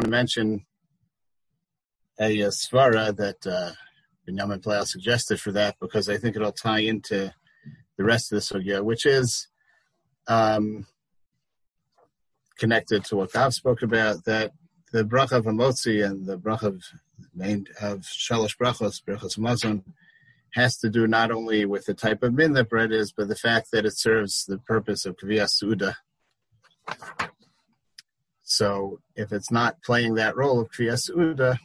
to mention a, a svara that uh, Binyamin suggested for that because I think it'll tie into the rest of the sugya, which is um, connected to what Gav spoke about, that the bracha of Amotzi and the bracha of, of Shalosh Brachos, Brachos Mazon, has to do not only with the type of min that bread is, but the fact that it serves the purpose of Kviyas Suda. So if it's not playing that role of Kviyas Suda,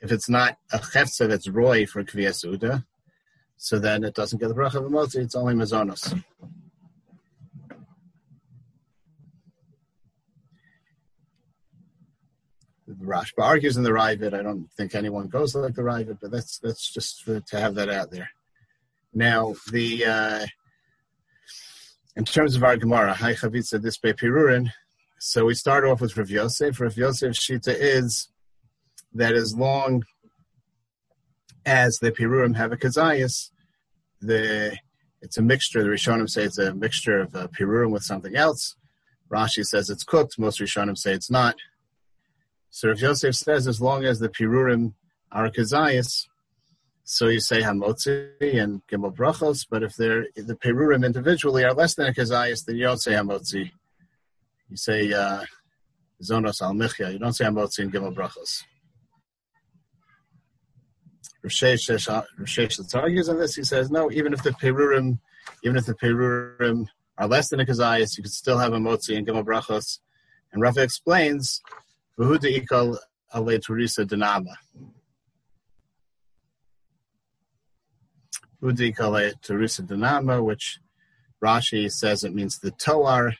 if it's not a chefza that's roy for Kviyas Suda, so then it doesn't get the bracha of Amotzi, it's only Mazonos. Rashba argues in the Ravid. I don't think anyone goes like the Ravid, but that's that's just for, to have that out there. Now the uh, in terms of our Gemara, Hi Chavitza this by Pirurin. So we start off with Rav Yosef. Rav Yosef Shita is that as long as the Pirurim have a kazayas, the it's a mixture. The Rishonim say it's a mixture of Pirurim with something else. Rashi says it's cooked. Most Rishonim say it's not. So if Yosef says as long as the pirurim are kazayas, so you say hamotzi and gimel brachos. But if they're the pirurim individually are less than a kazayas, then you don't say hamotzi. You say uh, zonos al michya. You don't say hamotzi and gimel brachos. Rishesh argues on this. He says no. Even if the pirurim, even if the pirurim are less than a kazayas, you could still have a motzi and gimel brachos. And Rava explains V'huda ikal ale turisa denama. V'huda ikal ale turisa denama, which Rashi says it means the toar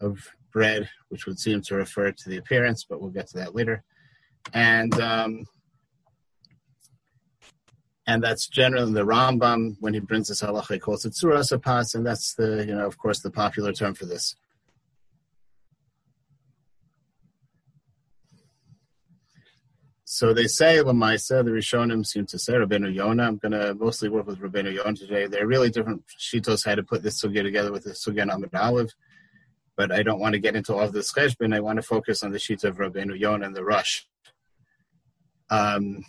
of bread, which would seem to refer to the appearance, but we'll get to that later. And um, and that's generally the Rambam when he brings this halacha, he calls it surah sapas, and that's the you know of course the popular term for this. So they say Lamaisa, the Rishonim seem to say Rabbeinu Yonah. I'm going to mostly work with Rabbeinu Yonah today. They're really different shitos how to put this sugya together with the sugya Amid Aleph. But I don't want to get into all of this cheshbon. I want to focus on the sheets of Rabbeinu Yonah and the Rosh. Um,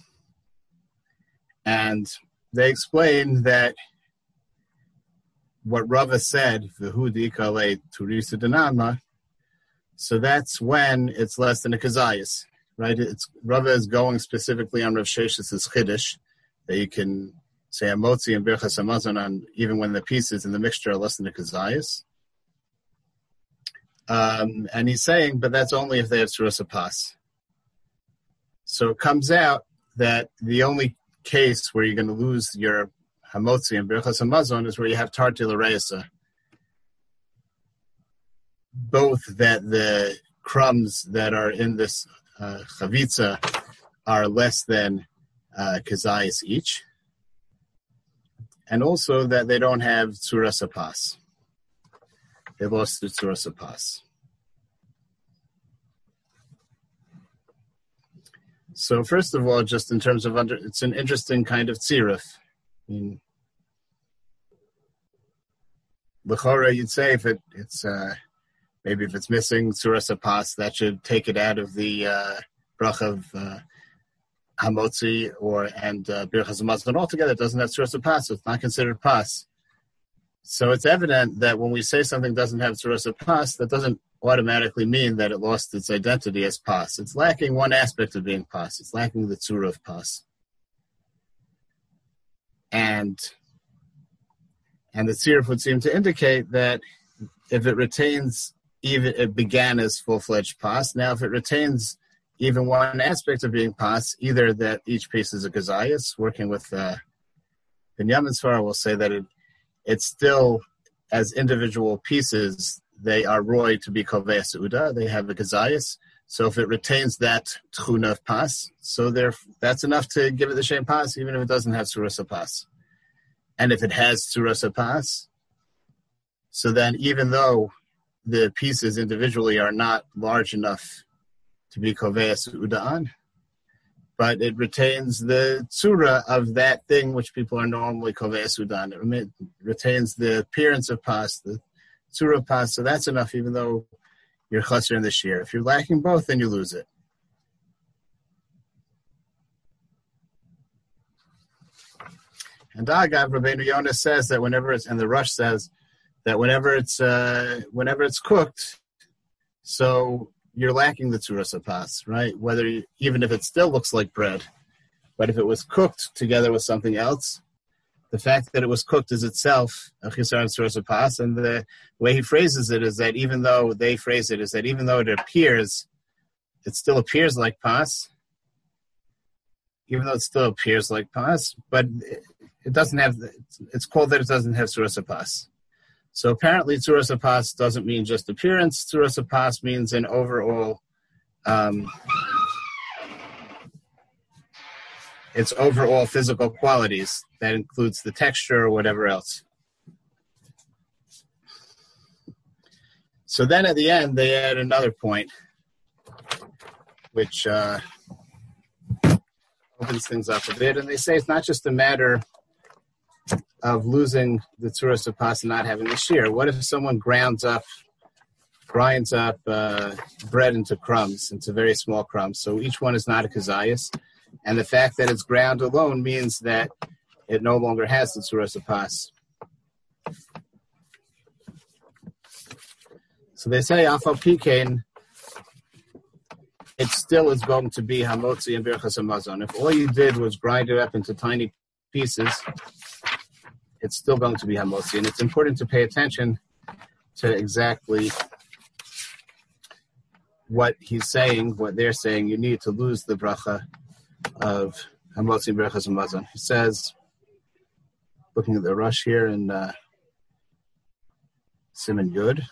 and they explain that what Rava said, so that's when it's less than a kazayas right? It's Rava is going specifically on Rav Shesh's chiddush that you can say a motzi and birchas hamazon on even when the pieces in the mixture are less than a kazayas. Um, and he's saying, but that's only if they have surasa pas. So it comes out that the only case where you're going to lose your hamotzi and birchas hamazon is where you have tartila reisa. Both that the crumbs that are in this uh, chavitza are less than uh, kazayas each, and also that they don't have tzura sapas. They lost the tzura sapas. So first of all, just in terms of under, it's an interesting kind of tzirif. I mean, you'd say if it, it's uh, maybe if it's missing Suras Pas, that should take it out of the uh, brach of uh, Hamotzi or and uh, Birchas altogether. It doesn't have Suras Pas, so it's not considered Pas. So it's evident that when we say something doesn't have Suras Pas, that doesn't automatically mean that it lost its identity as Pas. It's lacking one aspect of being Pas. It's lacking the Tzura of Pas. And and the tziruf would seem to indicate that if it retains even it began as full-fledged pas. Now, if it retains even one aspect of being pas, either that each piece is a gazayas, working with uh, Binyamin Svara will say that it it's still as individual pieces they are roy to be koveya uda. They have a gazayas. So if it retains that tchuna of pas, so there that's enough to give it the same pas, even if it doesn't have surasa pas. And if it has surasa pas, so then even though the pieces individually are not large enough to be koveas udaan, but it retains the tsura of that thing which people are normally koveas udaan. It retains the appearance of pas, the tsura pas, so that's enough, even though you're chasser in the shear. If you're lacking both, then you lose it. And Agav Rabbeinu Yonah says that whenever it's and the Rosh says that whenever it's uh, whenever it's cooked, so you're lacking the tzuras pas, right? Whether you, even if it still looks like bread, but if it was cooked together with something else, the fact that it was cooked is itself a chisaron tzuras pas. And the way he phrases it is that even though they phrase it is that even though it appears, it still appears like pas. Even though it still appears like pas, but it doesn't have. It's called that it doesn't have tzuras pas. So apparently, tzuras pas doesn't mean just appearance. Tzuras pas means an overall. Um, its overall physical qualities. That includes the texture or whatever else. So then at the end, they add another point, which uh, opens things up a bit. And they say it's not just a matter of losing the tzuras of pas and not having the shear. What if someone grounds up, grinds up uh, bread into crumbs, into very small crumbs? So each one is not a kazayas. And the fact that it's ground alone means that it no longer has the of pas. So they say alpha pecan, it still is going to be hamotzi and birchas amazon. If all you did was grind it up into tiny pieces, it's still going to be hamotzi, and it's important to pay attention to exactly what he's saying, what they're saying. You need to lose the bracha of hamotzi brachas hamazon. He says, looking at the Rosh here in uh, Simon Yud.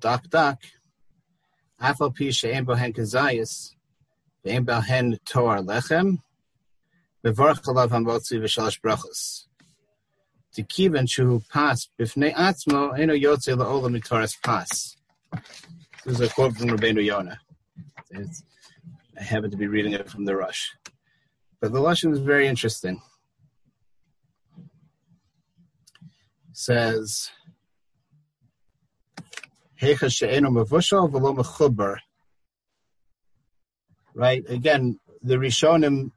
Dak dak Afal pi she'en bohen kazayis, ve'en bohen toar lechem, bevarch alav hamotzi v'shalosh brachos. Tikivan shu pas b'fnei atzmo eno yotze la'olam mitoras pas. This is a quote from Rabbeinu Yonah. I happen to be reading it from the Rosh. But the Lashon is very interesting. Says, Right? Again, the Rishonim,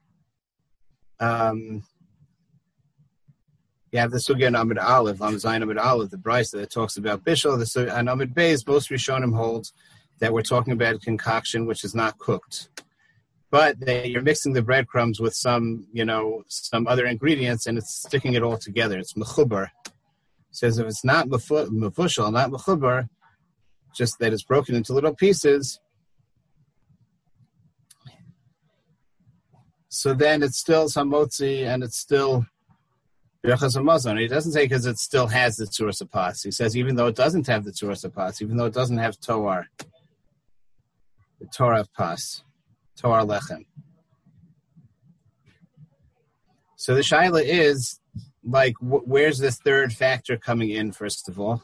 um, you have the Sugya Amid Aleph, Lam Amid Aleph, the Bryce that talks about Bishul, the and Amid Beis, most Rishonim holds that we're talking about concoction which is not cooked. But they, you're mixing the breadcrumbs with some, you know, some other ingredients, and it's sticking it all together. It's mechubar. Says if it's not mefushal, not mechubar, just that it's broken into little pieces. So then it's still samotzi and it's still Birchas. He doesn't say because it still has the Tzuras Pas. He says even though it doesn't have the Tzuras Pas, even though it doesn't have Toar, the Torah Pas, Toar Lechem. So the Shaila is like, wh- where's this third factor coming in, first of all?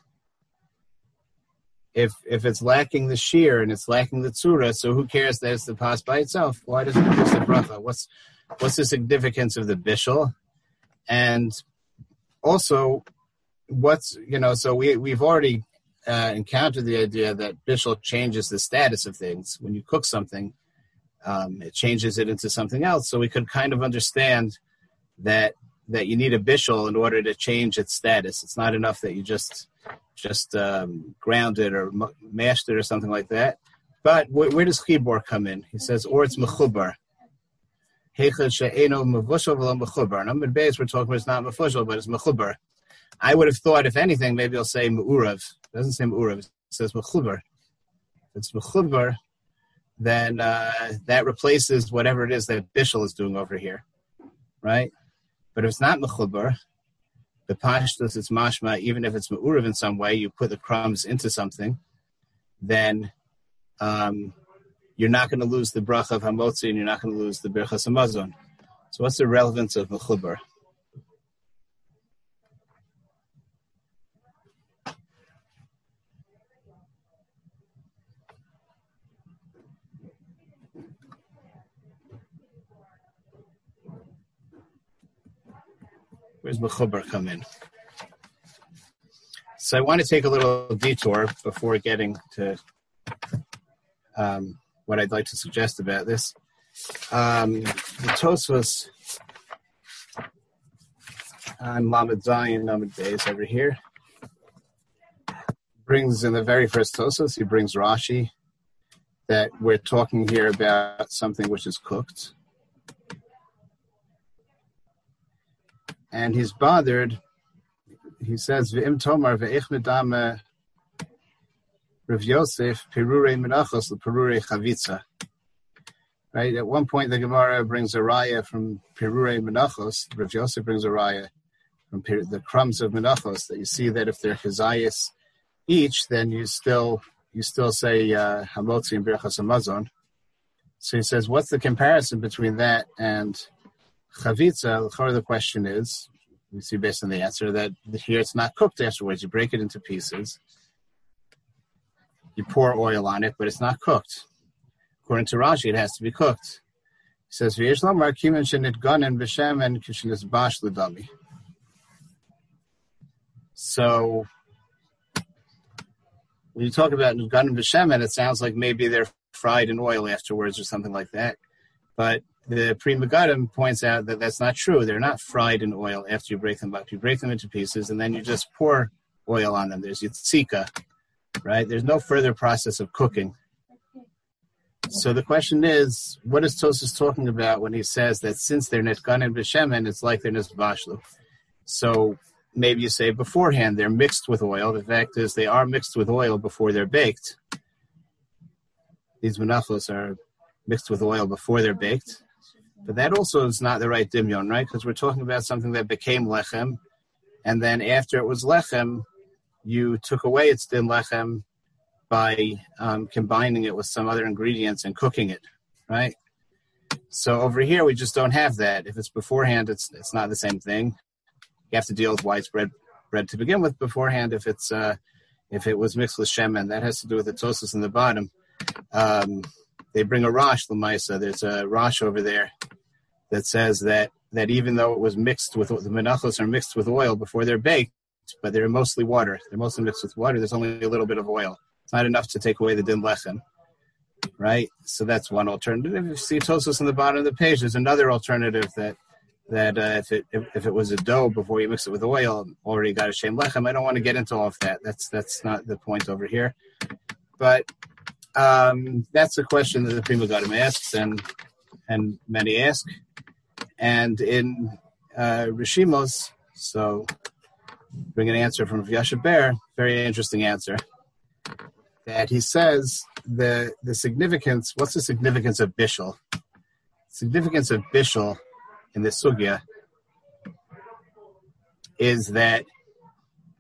If if it's lacking the shear and it's lacking the tzura, so who cares that it's the pas by itself? Why does it produce the bracha? What's what's the significance of the bishul? And also, what's you know, so we we've already uh, encountered the idea that bishul changes the status of things. When you cook something, um, it changes it into something else. So we could kind of understand that that you need a bishul in order to change its status. It's not enough that you just just um, ground it or mashed it or something like that. But wh- where does chibor come in? He says, or it's mechubar. Hechad she'eno v'lo mechubar. Base we're talking about it's not mevushal, but it's mechubar. I would have thought, if anything, maybe I'll say me'urav. It doesn't say me'urav. It says mechubar. If it's mechubar, then uh, that replaces whatever it is that Bishul is doing over here, right? But if it's not mechubar, the pashtus it's mashma, even if it's ma'urav in some way, you put the crumbs into something, then um, you're not going to lose the bracha of hamotzi and you're not going to lose the birchas hamazon. So what's the relevance of mechubar? Where's Mechubar come in? So I want to take a little detour before getting to um, what I'd like to suggest about this. Um, the Tosfos on Lamed Zayin, Lamed Days over here brings in the very first Tosfos, he brings Rashi that we're talking here about something which is cooked. And he's bothered. He says, "V'im tomar ve'ich medame Rav Yosef perure menachos perure chavitza." Right. At one point, the Gemara brings a raya from perure menachos. Rav Yosef brings a raya from the crumbs of menachos that you see that if they're chazayas each, then you still you still say uh, hamotzi and birchas hamazon. So he says, what's the comparison between that and chavitza? The question is, we see based on the answer that here it's not cooked afterwards. You break it into pieces. You pour oil on it, but it's not cooked. According to Rashi, it has to be cooked. He says, "V'yesh lamar kimen shenit ganen b'shem and kishenis bash l'dami." So when you talk about Nugan and B'Shemen, it sounds like maybe they're fried in oil afterwards or something like that. But the Pri Megadim points out that that's not true. They're not fried in oil after you break them up. You break them into pieces and then you just pour oil on them. There's yitzika, right? There's no further process of cooking. So the question is, what is Tosfos talking about when he says that since they're netgan and b'shemen, it's like they're nisbashlu? So maybe you say beforehand they're mixed with oil. The fact is they are mixed with oil before they're baked. These menachos are mixed with oil before they're baked. But that also is not the right dimyon, right? Because we're talking about something that became lechem, and then after it was lechem, you took away its din lechem by um, combining it with some other ingredients and cooking it, right? So over here, we just don't have that. If it's beforehand, it's it's not the same thing you have to deal with widespread bread to begin with beforehand. If it's uh, if it was mixed with shemen, that has to do with the Tosfos in the bottom. Um, they bring a rosh lemaisa. There's a rosh over there that says that that even though it was mixed with the menachos are mixed with oil before they're baked, but they're mostly water. They're mostly mixed with water. There's only a little bit of oil. It's not enough to take away the din lechem, right? So that's one alternative. If you see Tosfos on the bottom of the page, there's another alternative that that uh, if it if, if, it was a dough before you mix it with oil, already got a shem lechem. I don't want to get into all of that. That's that's not the point over here. But um, that's a question that the Pri Megadim asks, and and many ask. And in uh, Rishimos, so bring an answer from Yoshe Ber, very interesting answer. That he says the the significance. What's the significance of bishul? Significance of bishul in the sugya is that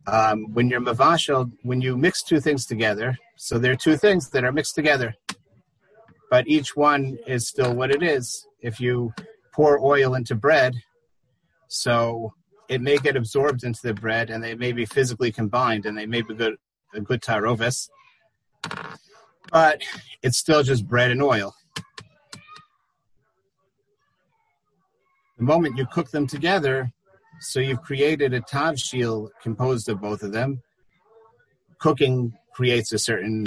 um, when you're mavashel, when you mix two things together, so there are two things that are mixed together, but each one is still what it is. If you pour oil into bread, so it may get absorbed into the bread, and they may be physically combined, and they may be good a good tarovis, but it's still just bread and oil. The moment you cook them together, so you've created a tavshil composed of both of them. Cooking creates a certain,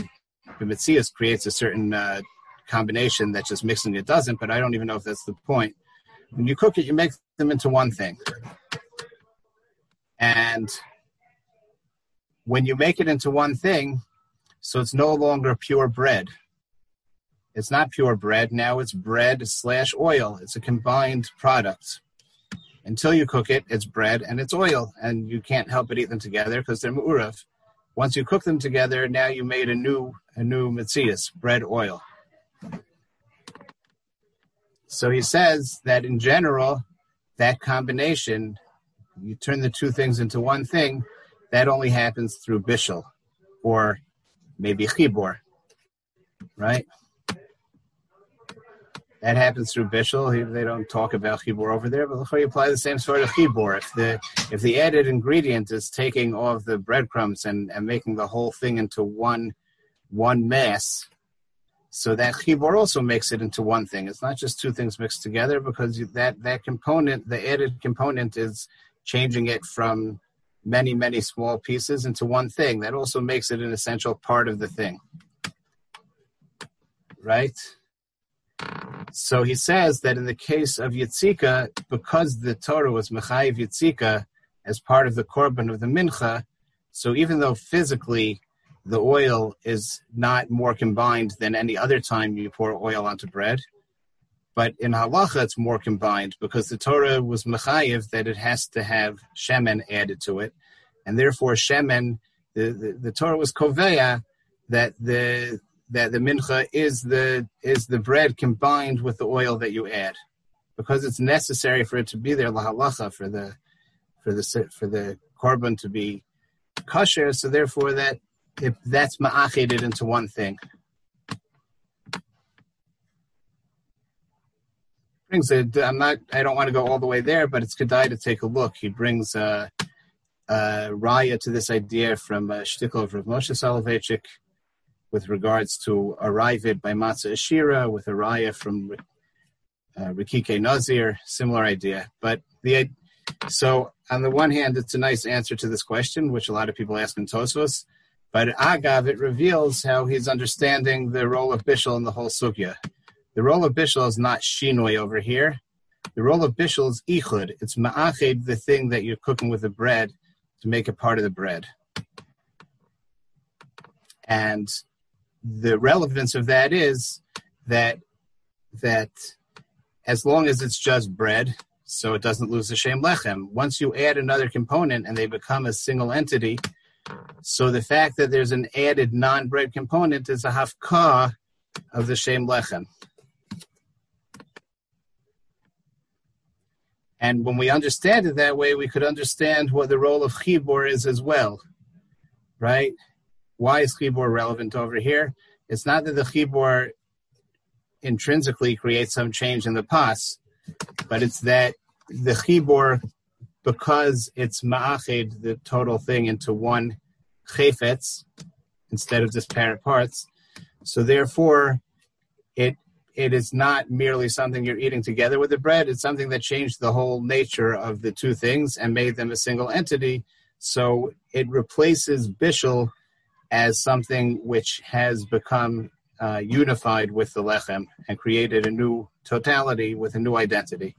the mitzias creates a certain uh, combination that just mixing it doesn't, but I don't even know if that's the point. When you cook it, you make them into one thing. And when you make it into one thing, so it's no longer pure bread. It's not pure bread. Now it's bread slash oil. It's a combined product. Until you cook it, it's bread and it's oil, and you can't help but eat them together because they're mu'urav. Once you cook them together, now you made a new a new mitzias, bread oil. So he says that in general, that combination, you turn the two things into one thing, that only happens through bishul or maybe chibor, right? That happens through Bishul. They don't talk about chibur over there, but you apply the same sort of chibur. If the if the added ingredient is taking off the breadcrumbs and, and making the whole thing into one one mass, so that chibur also makes it into one thing. It's not just two things mixed together because that that component, the added component, is changing it from many, many small pieces into one thing. That also makes it an essential part of the thing. Right? So he says that in the case of Yitzika, because the Torah was Mechayiv Yitzika as part of the Korban of the Mincha, so even though physically the oil is not more combined than any other time you pour oil onto bread, but in halacha it's more combined because the Torah was mechayiv that it has to have shemen added to it, and therefore shemen, the, the, the Torah was koveya that the that the mincha is the is the bread combined with the oil that you add, because it's necessary for it to be there lahalacha for the for the for the korban to be kosher. So therefore that if that's ma'achided into one thing. brings it. I'm not. I don't want to go all the way there, but it's Kedai to take a look. He brings uh, uh, raya to this idea from uh, of Rav Moshe Soloveitchik with regards to arrived by Matzah Ashira with a raya from uh, Rikike Nazir, similar idea. But the so on the one hand, it's a nice answer to this question, which a lot of people ask in Tosfos. But Agav, it reveals how he's understanding the role of Bishul in the whole sugya. The role of bishul is not shinoi over here. The role of bishul is ichud. It's ma'ached, the thing that you're cooking with the bread to make it part of the bread. And the relevance of that is that that as long as it's just bread, so it doesn't lose the shem lechem. Once you add another component and they become a single entity, so the fact that there's an added non-bread component is a hafkah of the shem lechem. And when we understand it that way, we could understand what the role of chibur is as well, right? Why is chibur relevant over here? It's not that the chibur intrinsically creates some change in the pas, but it's that the chibur, because it's ma'achid, the total thing, into one chayfetz instead of disparate parts. So therefore, it it is not merely something you're eating together with the bread. It's something that changed the whole nature of the two things and made them a single entity. So it replaces bishul as something which has become uh, unified with the lechem and created a new totality with a new identity.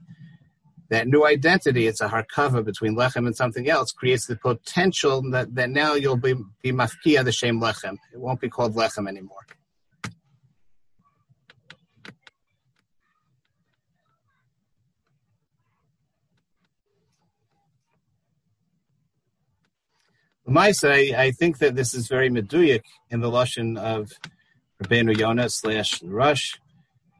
That new identity, it's a harkava between lechem and something else, creates the potential that, that now you'll be, be mafkia the same lechem. It won't be called lechem anymore. Maisa, I think that this is very meduyik in the lashon of Rabbeinu Yonah slash Rosh,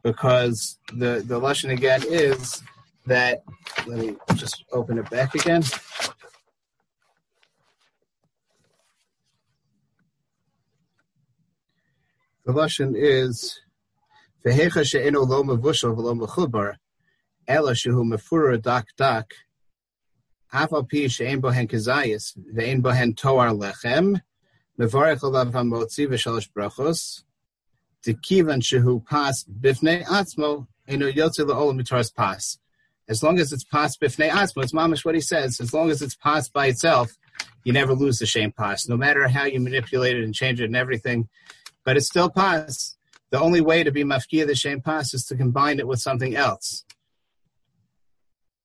because the the lashon again is that. Let me just open it back again. The lashon is v'hecha she'eno lo mavushal v'lo mechubar, ela shehu mefura dak dak Afal pi she'en bohen kezayis, ve'en bohen toar lechem, mevarech olav hamotzi v'shalosh brachos, tekivan shehu pas bifnei atzmo, eno yotze le'olam mitaras pas. As long as it's pas bifnei atzmo, it's mamish what he says, as long as it's pas by itself, you never lose the shame pas, no matter how you manipulate it and change it and everything, but it's still pas. The only way to be mafkia the shame pas is to combine it with something else.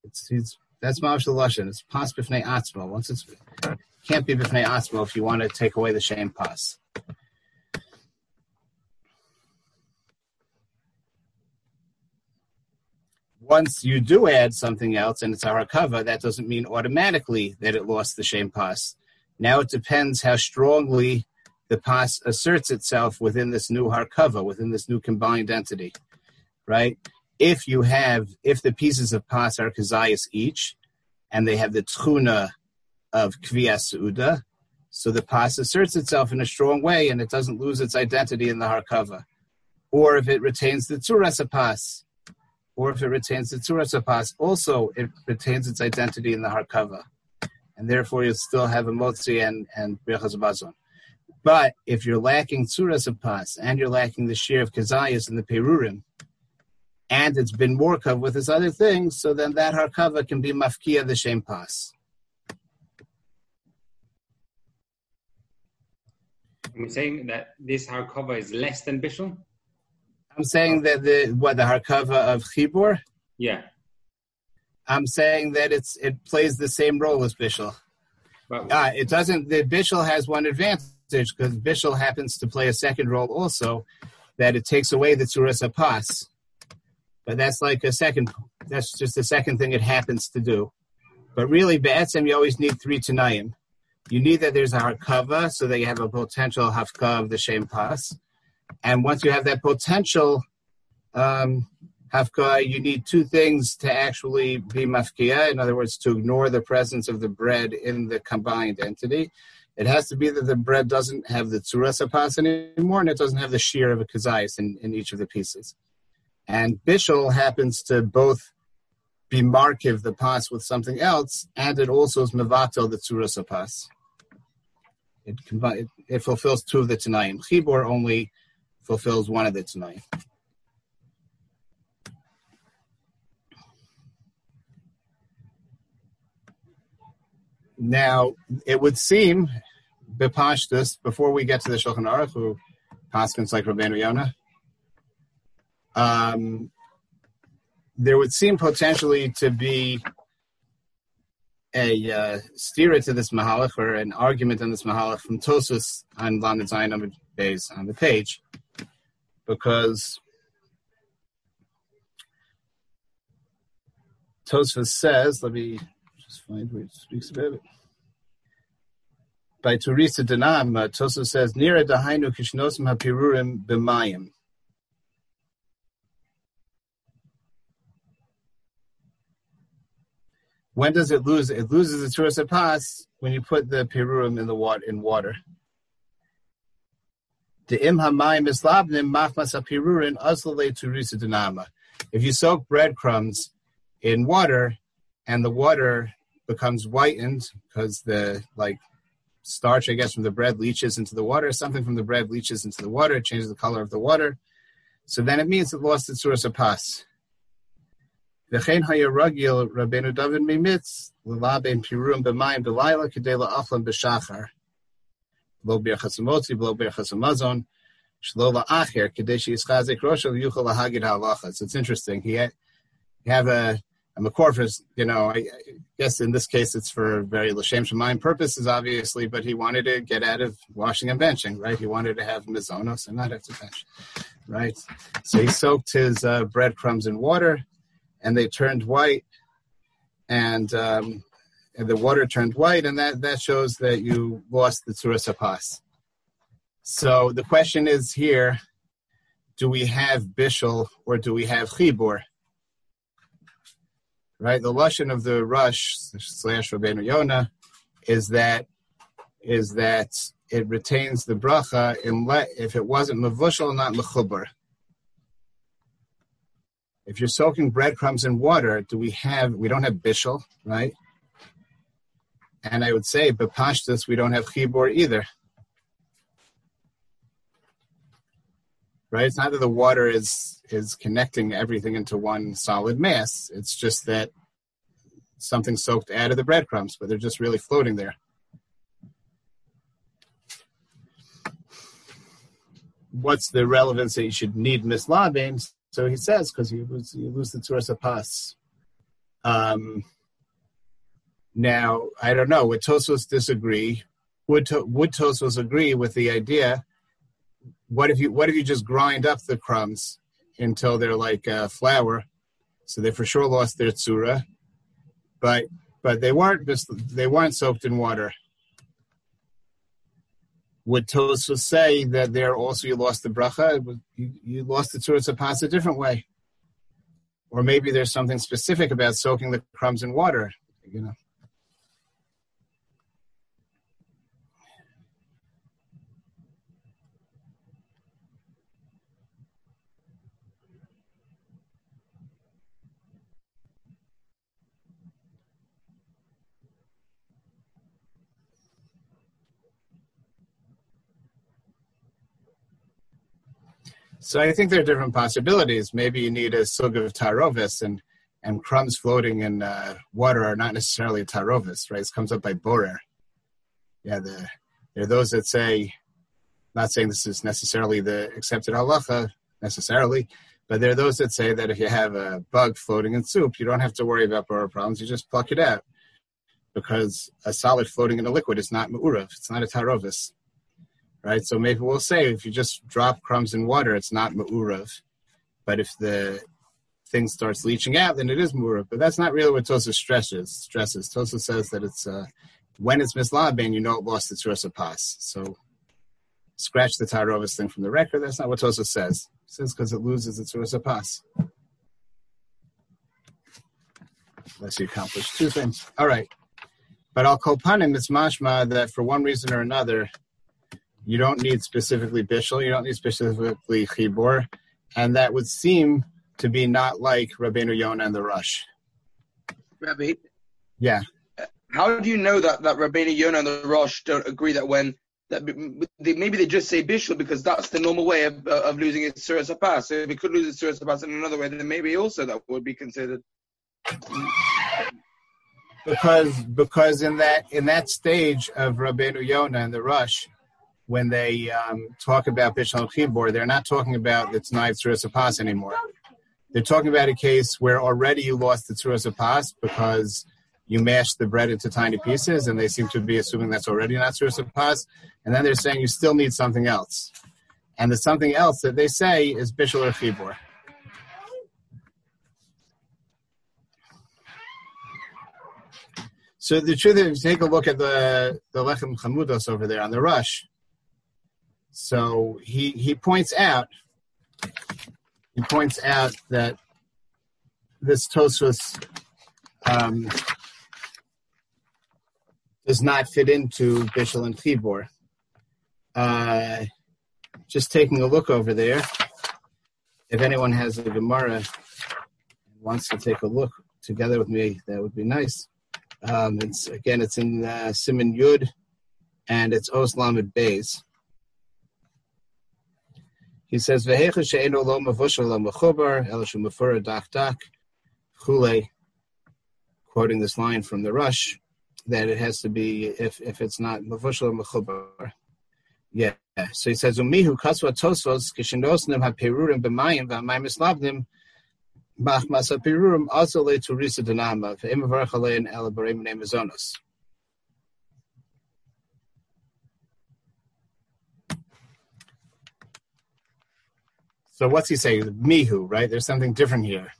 It's, it's that's mamash lashon. It's pas b'fnei atzmo. Once it's can't be b'fnei atzmo if you want to take away the shame pas. Once you do add something else and it's a harkava, that doesn't mean automatically that it lost the shame pas. Now it depends how strongly the pas asserts itself within this new harkava, within this new combined entity, right? if you have if the pieces of pas are kazayas each, and they have the tchuna of kviyas uda, so the pas asserts itself in a strong way and it doesn't lose its identity in the harkava. Or if it retains the tzuras pas, or if it retains its surah also it retains its identity in the harkava. And therefore you still have a motzi and, and brechas But if you're lacking surah and you're lacking the shear of kazayas and the perurim, and it's been morkav with this other thing, so then that harkava can be mafkia the shem pas. I'm saying that this harkava is less than bishul. I'm saying that the what the harkava of chibur. Yeah. I'm saying that it's it plays the same role as bishul. But Uh, it doesn't. The bishul has one advantage because bishul happens to play a second role also, that it takes away the tzuras pas. But that's like a second. That's just the second thing it happens to do. But really, be'etzem, you always need three tanayim. You need that there's a harkava, so that you have a potential hafka of the shem pas. And once you have that potential um, hafka, you need two things to actually be mafkia. In other words, to ignore the presence of the bread in the combined entity. It has to be that the bread doesn't have the tzuras anymore, and it doesn't have the shear of a kazais in, in each of the pieces. And bishul happens to both be markiv the pas with something else, and it also is mevatel the tzuras. It, it, it fulfills two of the tanayim. Chibor only fulfills one of the tanayim. Now, it would seem, Bipashtus, before we get to the Shulchan Aruch, who Paskins like Rabbeinu Yonah, um, there would seem potentially to be a uh, steer to this Mahalach or an argument on this Mahalach from Tosfos on Lamed Zayin on the page, because Tosfos says, let me just find where it speaks about it. By Teresa Denam, uh, Tosfos says, Nira dahainu kishnosim hapirurim b'mayim. When does it lose? It loses its Turas Pas when you put the pirurim in the water. In water. The im hamayim islabnim machmas hapirurin aslale turisa denama. If you soak breadcrumbs in water and the water becomes whitened because the like starch, I guess, from the bread leaches into the water, something from the bread leaches into the water, it changes the color of the water. So then it means it lost its source of pas. V'chein hayaragil Rabbeinu David mimitz l'labein pirum b'mayim delilah kedela aflam b'shachar lo birchas hamotzi, lo birchas hamazon, shlo la'acher, lahagid. It's interesting. He had, have a, a makor for, you know, I, I, guess in this case it's for very l'shem shemayim purposes, obviously, but he wanted to get out of washing and benching, right? He wanted to have mizonos and not have to bench, right? So he soaked his uh, breadcrumbs in water, and they turned white, and um, the water turned white, and that, that shows that you lost the tzuras pas. So the question is here: Do we have bishul or do we have chibur? Right, the lashon of the Rosh slash Rabbeinu Yonah is that is that it retains the bracha unless if it wasn't mavushal, not mechubar. If you're soaking breadcrumbs in water, do we have? We don't have bishul, right? And I would say, bepashtus, we don't have chibur either. Right? It's not that the water is is connecting everything into one solid mass. It's just that something soaked out of the breadcrumbs, but they're just really floating there. What's the relevance that you should need mislabein? So he says, because you lose, you lose the Tzuras Pas. Um, now, I don't know. Would Tosfos disagree? Would, to, would Tosfos agree with the idea? What if you what if you just grind up the crumbs until they're like uh, flour? So they for sure lost their tzura, but but they weren't just they weren't soaked in water. Would Tosfos say that there also you lost the bracha? You, you lost the tzura pas a different way, or maybe there's something specific about soaking the crumbs in water. You know. So I think there are different possibilities. Maybe you need a sug of tarovis, and and crumbs floating in uh, water are not necessarily tarovis, right? It comes up by borer. Yeah, the, there are those that say not saying this is necessarily the accepted halacha necessarily, but there are those that say that if you have a bug floating in soup, you don't have to worry about borah problems. You just pluck it out because a solid floating in a liquid is not ma'urav. It's not a tarovis, right? So maybe we'll say if you just drop crumbs in water, it's not ma'urav. But if the thing starts leaching out, then it is ma'urav. But that's not really what Tosa stresses. Stresses. Tosa says that it's uh, when it's mislabin, you know it lost its pas. So scratch the tarovis thing from the record. That's not what Tosa says. It says because it loses its pas. Unless you accomplish two things. All right. But I'll al kolpanim, it's mashma that for one reason or another, you don't need specifically bishul, you don't need specifically chibor, and that would seem to be not like Rabbeinu Yonah and the Rosh. Rabbi? Yeah. How do you know that, that Rabbeinu Yonah and the Rosh don't agree that when that maybe they just say bishul because that's the normal way of, of losing its suras pass. So if it could lose its suras pass in another way, then maybe also that would be considered. Because because in that in that stage of Rabbeinu Yonah and the Rosh, when they um, talk about bishul chibor, they're not talking about the Tanai suras pass anymore. They're talking about a case where already you lost the suras pass because you mash the bread into tiny pieces, and they seem to be assuming that's already not source of pas. And then they're saying you still need something else. And the something else that they say is bishul or chibor. So the truth is, take a look at the the lechem chamudos over there on the Rosh. So he he points out he points out that this Tosfos um, does not fit into Bishul and Chibor. Uh, just taking a look over there, if anyone has a Gemara wants to take a look together with me, that would be nice. Um, it's again, it's in uh, Simon Yud, and it's Oslamed Bays. He says, "Vehecha she'eno lo mavushal lo mechubar elishu mefura dak dak chule." Quoting this line from the Rosh, that it has to be if if it's not mavushal mechubar. Yeah. So he says umihu kasva tosos kishinosnim haperurim b'mayim v'amayim eslavnim bach masa perurim also le turisa denama v'im varchalein el barim nemazonos. So what's he saying? Mihu, right? There's something different here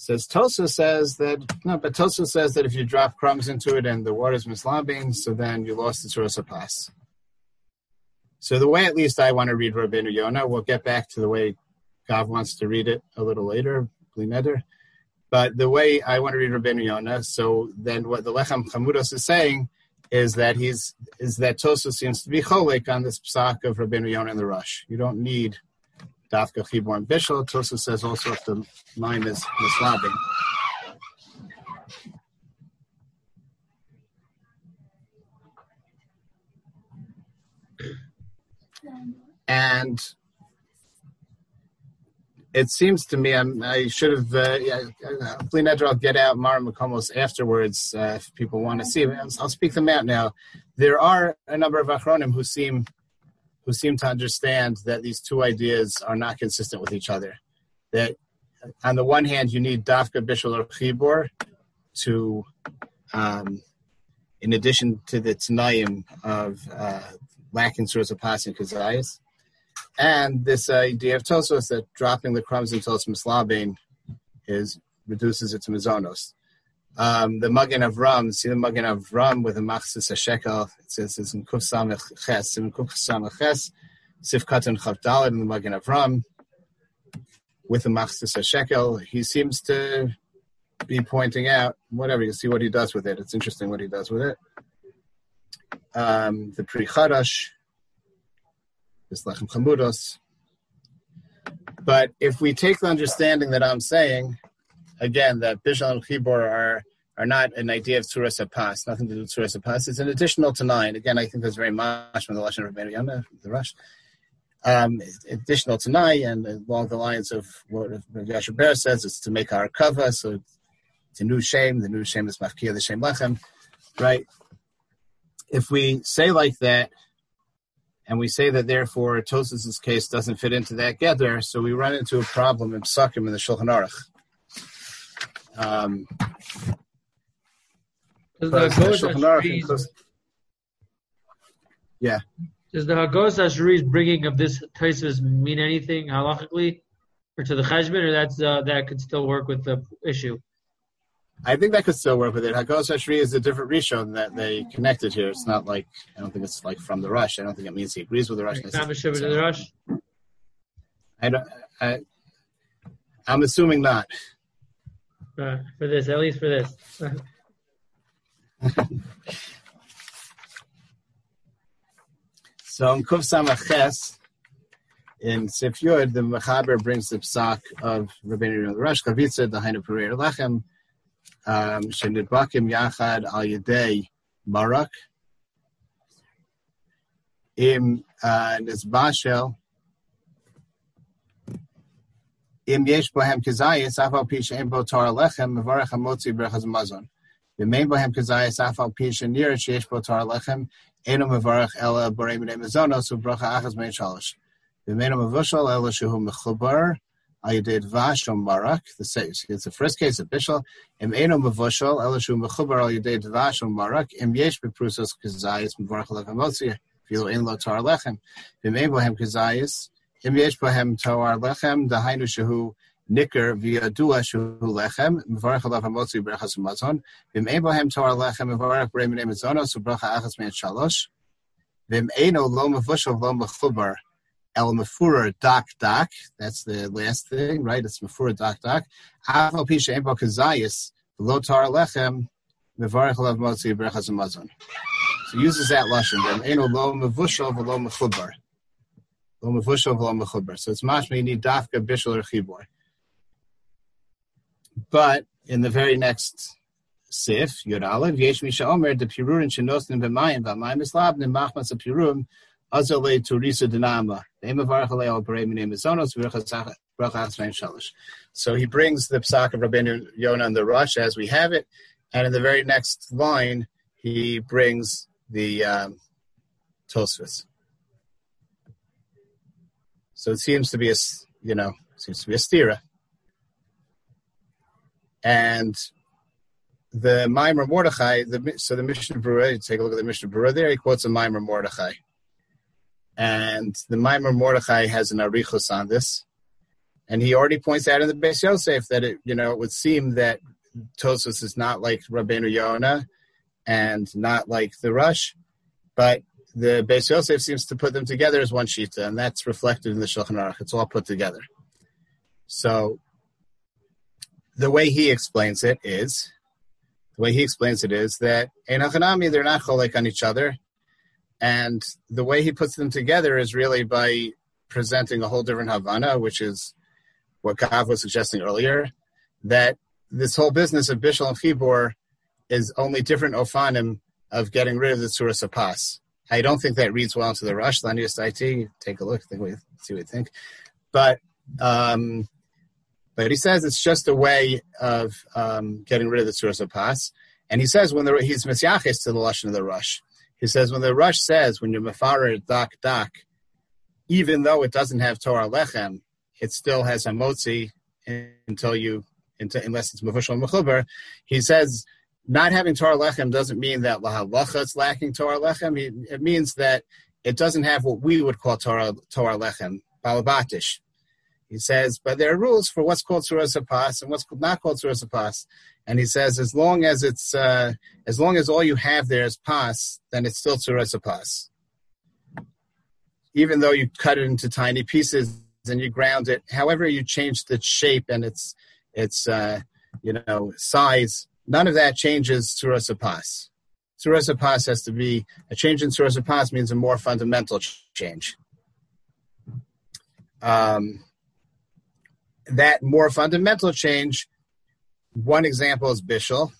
says Tosa says that no, but Tosa says that if you drop crumbs into it and the water is mislabing, so then you lost the Surasa pass. So the way at least I want to read Rabbeinu Yonah, we'll get back to the way Gav wants to read it a little later, Blineder. But the way I want to read Rabbeinu Yonah, so then what the Lechem Chamudos is saying is that he's is that Tosa seems to be cholik on this psak of Rabbi Yonah and the Rosh. You don't need Dafka Chibor and Bishul. Tosa says also if the line is mislabing. And it seems to me I'm, i should have. Uh, yeah, hopefully, I'll get out Mara Makomos afterwards uh, if people want to see. I'll, I'll speak them out now. There are a number of Achronim who seem who seem to understand that these two ideas are not consistent with each other. That on the one hand, you need dafka bishul or chibor to, um, in addition to the tanaim of uh, lacking source of passing kazayas, and this idea of Tosfos that dropping the crumbs into tos mislabin is reduces it to mizonos um, the Magen Avraham, see the Magen Avraham with the Machsis Shekel, it says it's in Kuf Samech Ches, in Kuf Samech Ches, Sif Katan Chav in the Magen Avraham, with the Machsis Shekel, he seems to be pointing out, whatever, you see what he does with it. It's interesting what he does with it. Um, the Pri Chadash, this Lechem Chamudos. But if we take the understanding that I'm saying, again, that Bishal and Chibor are are not an idea of Tzuras Pas, nothing to do with Tzuras Pas. It's an additional to nine. Again, I think that's very much from the Lashon of Rabbeinu the Rosh. Um, additional to nine, and along the lines of what Yoshe Ber says, it's to make our cover, so it's a new shame. The new shame is Mafkia, the shame Lechem, right? If we say like that, and we say that therefore Tosfos's case doesn't fit into that gather, so we run into a problem in Psakim in the Shulchan Aruch. Um, Does the Shulchan Aruch yeah, does the Hagos Ashri's bringing of this Tosfos mean anything halachically, or to the Cheshbon, or that's uh, that could still work with the issue? I think that could still work with it. Hagos Ashri is a different Rishon that they connected here. It's not like I don't think it's like from the Rosh. I don't think it means he agrees with the Rosh. Not Meshuva to So, the Rosh. I don't. I, I'm assuming not. Uh, for this, at least for this. So in Kuf Samaches, in Sif Yud, the Mechaber brings the psak of Rabbeinu Rosh Kavitza, the Hainu Pereira Lechem, um, Shenidbakim Yachad Al Yedei Barak, Im uh, Nizbashel, Im Yesh Bohem Kazayas, Afal Pisha Im Bo Torah Lechem, Mevarach HaMotzi Berchaz Mazon. V'mein Bohem Kazayas, Afal Pisha Nir Sheyesh Bo Torah Lechem, Eno Mevarach Ela Borei Minei Mazonos, Ubracha Achaz Mein Shalosh. V'mein Mevushal Ela Shehu Mechubar, Al Yedei Dvash Om Barak, the says, it's the first case of Bishal, Im Eno Mevushal Ela Shehu Mechubar, Al Yedei Dvash Om Barak, Im Yesh Beprusos Kazayas, Mevarach Lechem Motzi, Filo Ein Lo Torah Lechem. V'mein Bohem Kazayas, Im Yesh Bohem Torah Lechem, Dahainu Shehu Nicker via Dua Shehu Lechem, Mevarach Elav HaMotzi Berachas Mazon, Ein Bohem Torah Lechem, Mevarach Brei Minei Mazonos, Ubracha Achas Mein Shalosh, Vim Eino Lo Mevushal Lo Mechubar, El Mefurer Dak Dak, that's the last thing, right? It's Mefurer Dak Dak. Aval Pisha Ein Bo Kazayas, Lo Torah Lechem, Mevarach Elav Motzi Berachas Mazon. So uses that Lashon, Vim Eino Lo Mevushal Lo Mechubar. Lo Mevushal Lo Mechubar. So it's mashma, you need Dafka, Bishal, or Chibor. But in the very next sif, Yud Aleph, Yesh Misha Omer, the Pirurin Shenosnim B'mayim, V'mayim Islabnim, Machmas Pirum, Azale Dinama. So he brings the psak of Rabbeinu Yonah and the Rosh as we have it, and in the very next line, he brings the um, Tosfos. So it seems to be a, you know, seems to be a stira. And the Maimer Mordechai, the, so the Mishnah Berurah, take a look at the Mishnah Berurah there, he quotes a Maimer Mordechai. And the Maimer Mordechai has an arichos on this. And he already points out in the Beis Yosef that it, you know, it would seem that Tosfos is not like Rabbeinu Yonah and not like the Rosh, but the Beis Yosef seems to put them together as one shita, and that's reflected in the Shulchan Aruch. It's all put together. So the way he explains it is, the way he explains it is that in Achanami they're not cholek on each other, and the way he puts them together is really by presenting a whole different Havana, which is what Kav was suggesting earlier, that this whole business of Bishal and Chibor is only different ofanim of getting rid of the Surah Sapas. I don't think that reads well into the Rosh. Lanius IT, take a look, think we see what you think. But um, but he says it's just a way of um, getting rid of the Surah Sapas. And he says when the, he's Mesiaches to the Lashon of the Rosh. He says when the Rosh says, when you're Mefarer Dak Dak, even though it doesn't have Torah Lechem, it still has Hamotzi until you, until, unless it's Mevushal Mechuber. He says not having Torah Lechem doesn't mean that Lahalacha is lacking Torah Lechem. It, it means that it doesn't have what we would call Torah, Torah Lechem, Balabatish. He says, but there are rules for what's called Surah Sapas and what's not called Surah Sapas. And he says, as long as it's, uh, as long as all you have there is Pas, then it's still Surah Sapas. Even though you cut it into tiny pieces and you ground it, however you change the shape and its, its, uh, you know, size, none of that changes Surah Sapas. Surah Sapas has to be, a change in Surah Sapas means a more fundamental change. Um, that more fundamental change, one example is Bishel.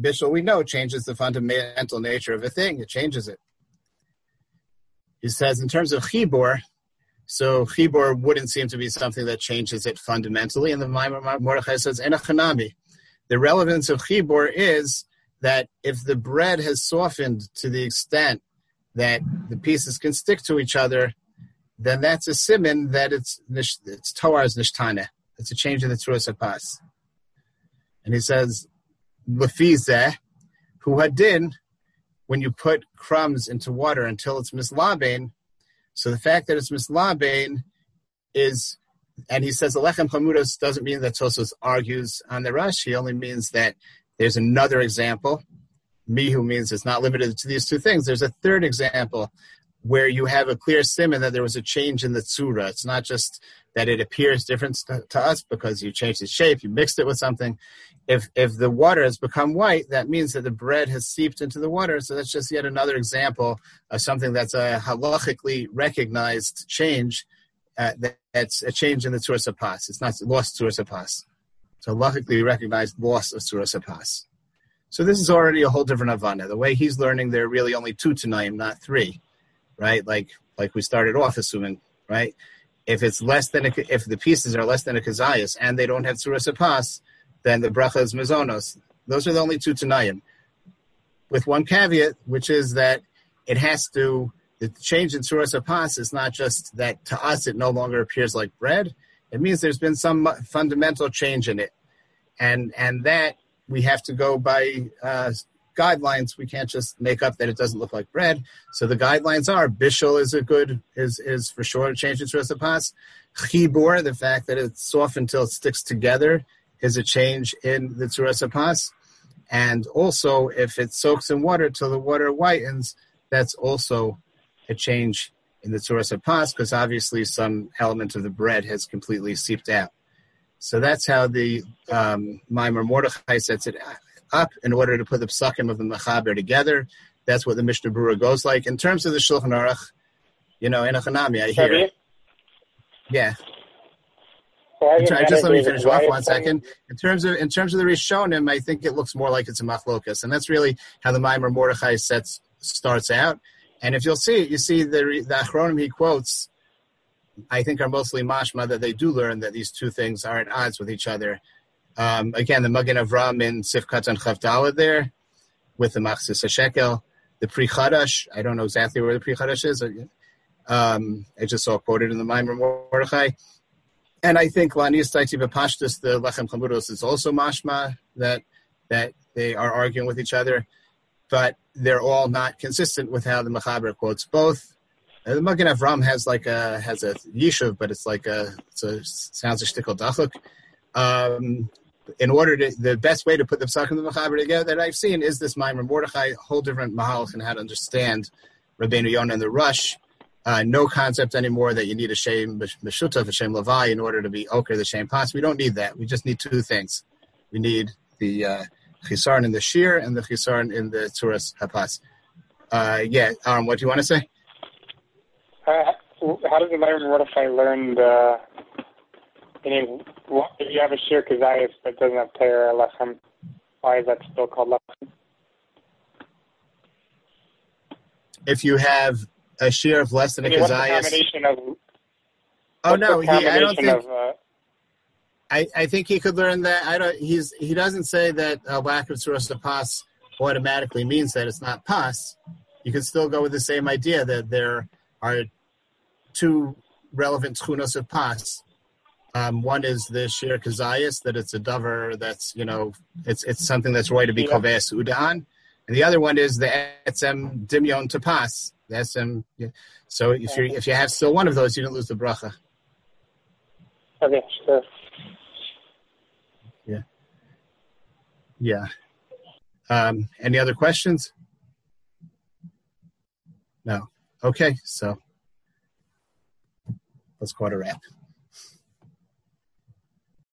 Bishel, we know, changes the fundamental nature of a thing. It changes it. He says, in terms of Chibor, so Chibor wouldn't seem to be something that changes it fundamentally. And the Maimar Mordechai says, Enochanami. The relevance of Chibor is that if the bread has softened to the extent that the pieces can stick to each other, then that's a simon that it's it's towar's nishtana. It's a change in the tzuras pas. And he says, lefizeh, who when you put crumbs into water until it's mislabain. So the fact that it's mislabain is, and he says Alechem lechem chamudos doesn't mean that Tosfos argues on the Rosh. He only means that there's another example. Mihu means it's not limited to these two things. There's a third example where you have a clear simon that there was a change in the tsura. It's not just that it appears different to, to, us because you changed its shape, you mixed it with something. If if the water has become white, that means that the bread has seeped into the water. So that's just yet another example of something that's a halachically recognized change. Uh, that, that's a change in the tzuras pas. It's not lost tzuras pas. So halachically recognized loss of tzuras pas. So this is already a whole different avana. The way he's learning, there are really only two tanaim, not three right? Like like we started off assuming, right? If it's less than a, if the pieces are less than a kazayas and they don't have tzuras pas, then the bracha is mizonos. Those are the only two tanayim. With one caveat, which is that it has to the change in tzuras pas is not just that to us it no longer appears like bread. It means there's been some fundamental change in it, and and that we have to go by uh, guidelines. We can't just make up that it doesn't look like bread. So the guidelines are bishul is a good is is for sure a change into a pas. Chibur, the fact that it's soft until it sticks together, is a change in the tzuras pas. And also, if it soaks in water till the water whitens, that's also a change in the tzuras pas because obviously some element of the bread has completely seeped out. So that's how the um, Maimar Mordechai sets it up in order to put the psakim of the Mechaber together. That's what the Mishnah Berurah goes like. In terms of the Shulchan Aruch, you know, in a Hanami, I hear. Yeah. just let me finish off one second. In terms of in terms of the Rishonim, I think it looks more like it's a machlokas, and that's really how the Maimar Mordechai sets starts out. And if you'll see it, you see the the Achronim he quotes. I think are mostly mashma that they do learn that these two things are at odds with each other. Um, again, the Magen Avraham in Sifkat and Chavdala there with the Machzis Shekel. The Pri Chadash, I don't know exactly where the Pri Chadash is. Um, I just saw quoted in the Maimar Mordechai. And I think Lanis Taiti Bepashtis, the Lechem Chamudos, is also mashma that that they are arguing with each other, but they're all not consistent with how the Mechaber quotes both. Uh, the Magen Avraham has like a has a yishuv, but it's like a, it's a sounds a shtickle dachuk. Um, in order to the best way to put the psak and the mechaber together that I've seen is this Maimar Mordechai, whole different mahalach and how to understand Rabbeinu Yonah and the Rosh. Uh, no concept anymore that you need a shame meshutav, a shame levi in order to be okay the shame pas. We don't need that. We just need two things. We need the uh, in the shir and the chisaron in the tzuras hapas. Uh, yeah, um, what do you want to say? Uh, how does the Maimar Mordechai learn the Meaning, if you have a shir kazayas but doesn't have Torah lechem, why is that still called lechem? If you have a share of less than a kazayas. Oh no, he, I don't think. Of, uh, I, I think he could learn that. I don't. He's he doesn't say that a lack of surah pas automatically means that it's not pas. You can still go with the same idea that there are two relevant chunos of pas um, one is the shir kazayas, that it's a dover that's, you know, it's it's something that's right to be yeah. koves udan. And the other one is the etzem dimyon tapas. The etzem, so if you if you have still one of those, you don't lose the bracha. Okay, sure. Yeah. Yeah. Um, any other questions? No. Okay, so let's call it a wrap.